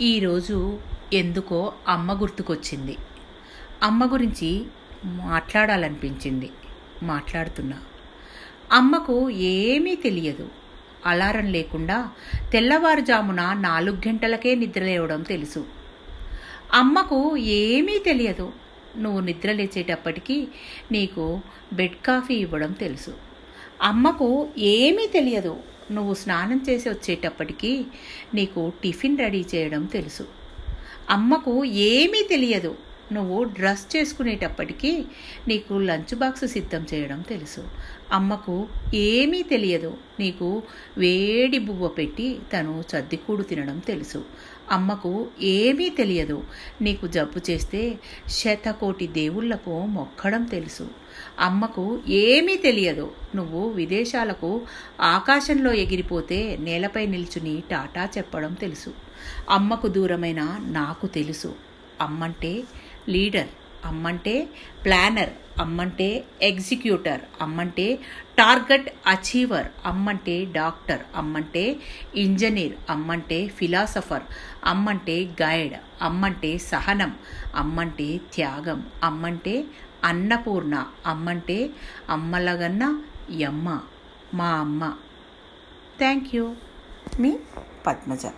ఈరోజు ఎందుకో అమ్మ గుర్తుకొచ్చింది. అమ్మ గురించి మాట్లాడాలనిపించింది. మాట్లాడుతున్నా. అమ్మకు ఏమీ తెలియదు. అలారం లేకుండా తెల్లవారుజామున నాలుగు గంటలకే నిద్రలేవడం తెలుసు. అమ్మకు ఏమీ తెలియదు. నువ్వు నిద్ర లేచేటప్పటికీ నీకు బెడ్ కాఫీ ఇవ్వడం తెలుసు. అమ్మకు ఏమీ తెలియదు. నువ్వు స్నానం చేసి వచ్చేటప్పటికీ నీకు టిఫిన్ రెడీ చేయడం తెలుసు. అమ్మకు ఏమీ తెలియదు. నువ్వు డ్రెస్ చేసుకునేటప్పటికీ నీకు లంచ్ బాక్స్ సిద్ధం చేయడం తెలుసు. అమ్మకు ఏమీ తెలియదు. నీకు వేడి బువ్వ పెట్టి తను సర్దికూడు తినడం తెలుసు. అమ్మకు ఏమీ తెలియదు. నీకు జబ్బు చేస్తే శతకోటి దేవుళ్ళకు మొక్కడం తెలుసు. అమ్మకు ఏమీ తెలియదు. నువ్వు విదేశాలకు ఆకాశంలో ఎగిరిపోతే నేలపై నిల్చుని టాటా చెప్పడం తెలుసు. అమ్మకు దూరమైన నాకు తెలుసు. అమ్మంటే లీడర్ అమ్మంటే ప్లానర్ అమ్మంటే ఎగ్జిక్యూటర్ అమ్మంటే టార్గెట్ అచీవర్ అమ్మంటే డాక్టర్ అమ్మంటే ఇంజనీర్ అమ్మంటే ఫిలాసఫర్ అమ్మంటే గైడ్ అమ్మంటే సహనం అమ్మంటే త్యాగం అమ్మంటే అన్నపూర్ణ అమ్మంటే అమ్మలగన్న యమ్మ మా అమ్మ. Thank you. మీ పద్మజ.